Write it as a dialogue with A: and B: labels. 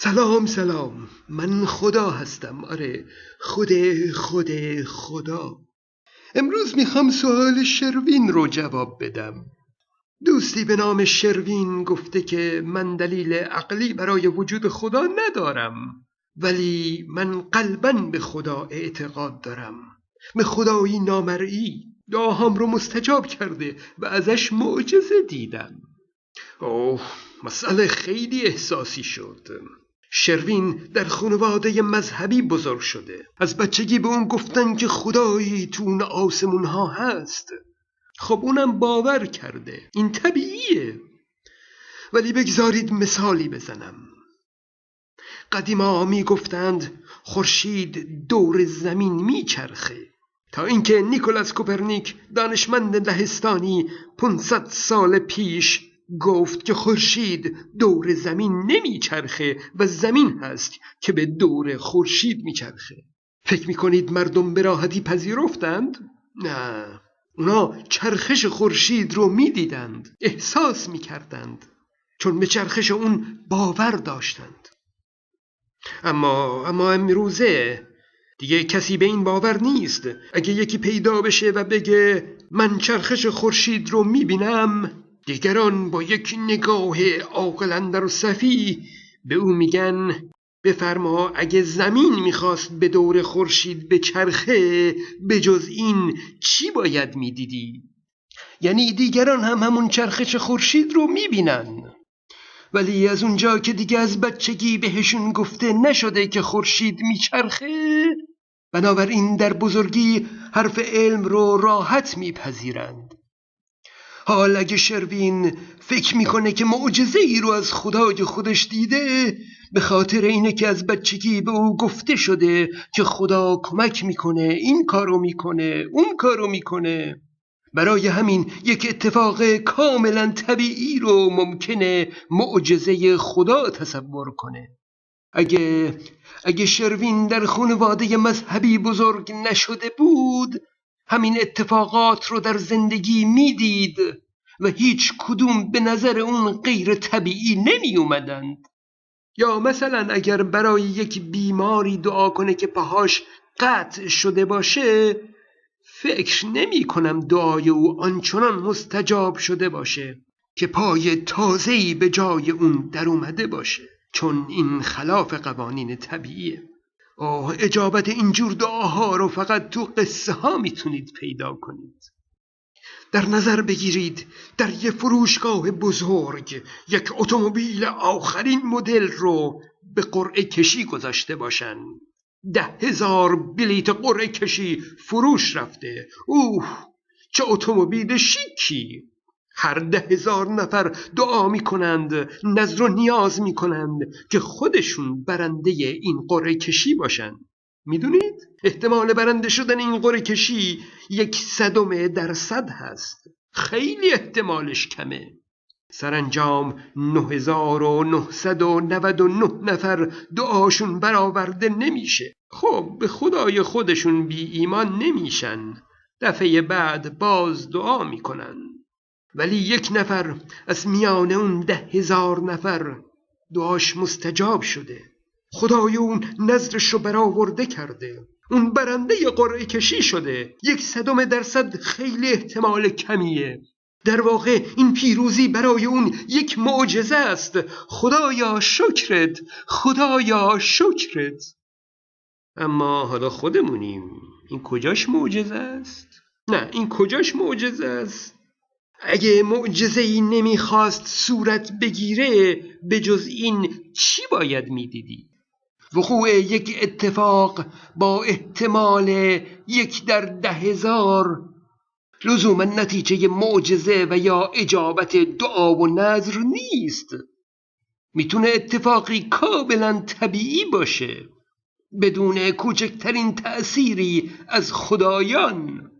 A: سلام سلام. من خدا هستم. آره خود خود خدا. امروز می‌خوام سوال شروین رو جواب بدم. دوستی به نام شروین گفته که من دلیل عقلی برای وجود خدا ندارم ولی من قلبا به خدا اعتقاد دارم. به خدایی نامرئی دعاهام رو مستجاب کرده و ازش معجزه دیدم. اوه مسئله خیلی احساسی شد. شروین در خانواده مذهبی بزرگ شده. از بچگی به اون گفتن که خدایی تو اون آسمون ها هست. خب اونم باور کرده. این طبیعیه. ولی بگذارید مثالی بزنم. قدیما می گفتند خورشید دور زمین میچرخه. تا اینکه نیکولاس کوپرنیک دانشمند لهستانی 500 سال پیش گفت که خورشید دور زمین نمیچرخه و زمین هست که به دور خورشید میچرخه. فکر می‌کنید مردم به راحتی پذیرفتند؟ نه اونا چرخش خورشید رو می‌دیدند احساس می‌کردند چون به چرخش اون باور داشتند. اما اما امروزه دیگه کسی به این باور نیست. اگه یکی پیدا بشه و بگه من چرخش خورشید رو می‌بینم دیگران با یک نگاه عاقل و صفی به او میگن بفرما اگه زمین می‌خواست به دور خورشید به چرخه به جز این چی باید می‌دیدی؟ یعنی دیگران هم همون چرخش خورشید رو می‌بینن ولی از اونجا که دیگه از بچگی بهشون گفته نشده که خورشید میچرخه بنابراین در بزرگی حرف علم رو راحت میپذیرند حال اگه شروین فکر می‌کنه که معجزه ای رو از خدای خودش دیده به خاطر اینه که از بچگی به او گفته شده که خدا کمک می‌کنه این کارو می‌کنه اون کارو می‌کنه. برای همین یک اتفاق کاملا طبیعی رو ممکنه معجزه خدا تصور کنه. اگه اگه شروین در خانواده مذهبی بزرگ نشده بود همین اتفاقات رو در زندگی می‌دید و هیچ کدوم به نظر اون غیر طبیعی نمی اومدند یا مثلا اگر برای یک بیماری دعا کنه که پاهاش قطع شده باشه فکر نمی کنم دعای او آنچنان مستجاب شده باشه که پای تازه‌ای به جای اون در اومده باشه چون این خلاف قوانین طبیعیه. آه اجابت اینجور دعاها رو فقط تو قصه ها می‌تونید پیدا کنید. در نظر بگیرید در یه فروشگاه بزرگ یک اتومبیل آخرین مدل رو به قرعه کشی گذاشته باشن. ده هزار بلیت قرعه کشی فروش رفته. اوه چه اتومبیل شیکی! هر ده هزار نفر دعا می کنند نظر و نیاز می کنند که خودشون برنده این قره کشی باشند می‌دونید؟ احتمال برنده شدن این قره کشی یک صدم درصد هست. خیلی احتمالش کمه. سرانجام 9999 نفر دعاشون برآورده نمیشه. خب به خدای خودشون بی ایمان نمیشن. دفعه بعد باز دعا می‌کنن. ولی یک نفر از میان اون ده هزار نفر دعاش مستجاب شده. خدای اون نظرش رو برآورده کرده. اون برنده قرعه کشی شده. یک صدم درصد خیلی احتمال کمیه. در واقع این پیروزی برای اون یک معجزه است. خدایا شکرت. خدایا شکرت. اما حالا خودمونیم. این کجاش معجزه است؟ نه این کجاش معجزه است؟ اگه معجزه ای نمی‌خواست صورت بگیره به جز این چی باید می‌دیدی؟ وقوع یک اتفاق با احتمال یک در ده هزار. لزوما نتیجه معجزه و یا اجابت دعا و نظر نیست. می‌تونه اتفاقی کاملا طبیعی باشه بدون کوچکترین تأثیری از خدایان.